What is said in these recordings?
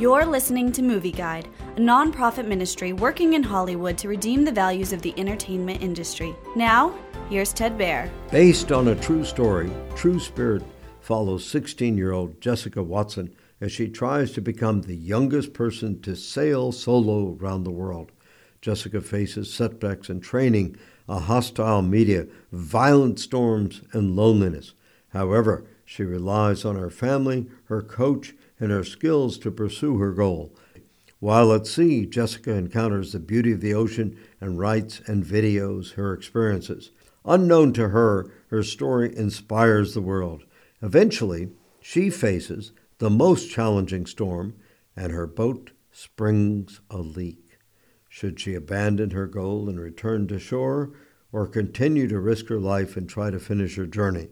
You're listening to Movie Guide, a nonprofit ministry working in Hollywood to redeem the values of the entertainment industry. Now, here's Ted Baehr. Based on a true story, True Spirit follows 16 year old Jessica Watson as she tries to become the youngest person to sail solo around the world. Jessica faces setbacks in training, a hostile media, violent storms, and loneliness. However, she relies on her family, her coach, and her skills to pursue her goal. While at sea, Jessica encounters the beauty of the ocean and writes and videos her experiences. Unknown to her, her story inspires the world. Eventually, she faces the most challenging storm, and her boat springs a leak. Should she abandon her goal and return to shore, or continue to risk her life and try to finish her journey?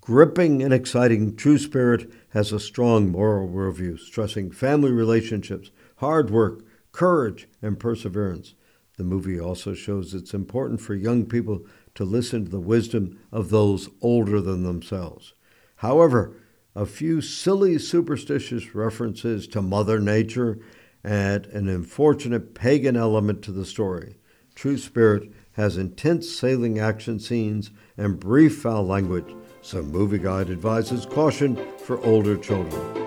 Gripping and exciting, True Spirit has a strong moral worldview, stressing family relationships, hard work, courage, and perseverance. The movie also shows it's important for young people to listen to the wisdom of those older than themselves. However, a few silly superstitious references to Mother Nature add an unfortunate pagan element to the story. True Spirit has intense sailing action scenes and brief foul language so Movie Guide advises caution for older children.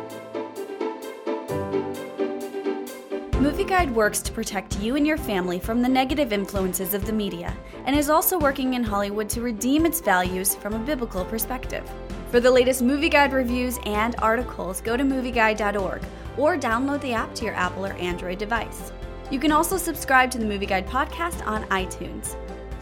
Movie Guide works to protect you and your family from the negative influences of the media and is also working in Hollywood to redeem its values from a biblical perspective. For the latest Movie Guide reviews and articles, go to movieguide.org or download the app to your Apple or Android device. You can also subscribe to the Movie Guide podcast on iTunes.